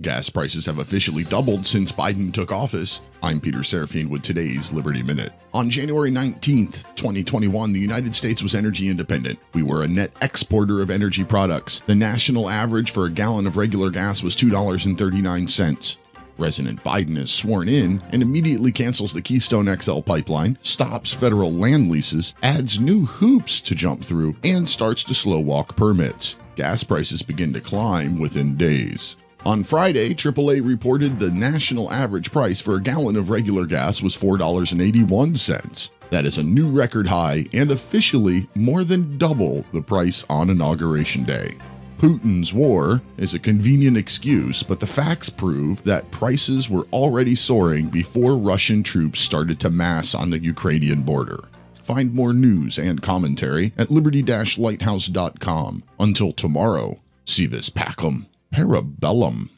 Gas prices have officially doubled since Biden took office. I'm Peter Serafine with today's Liberty Minute. On January 19th, 2021, the United States was energy independent. We were a net exporter of energy products. The national average for a gallon of regular gas was $2.39. President Biden is sworn in and immediately cancels the Keystone XL pipeline, stops federal land leases, adds new hoops to jump through, and starts to slow walk permits. Gas prices begin to climb within days. On Friday, AAA reported the national average price for a gallon of regular gas was $4.81. That is a new record high and officially more than double the price on Inauguration Day. Putin's war is a convenient excuse, but the facts prove that prices were already soaring before Russian troops started to mass on the Ukrainian border. Find more news and commentary at liberty-lighthouse.com. Until tomorrow, si vis pacem. Parabellum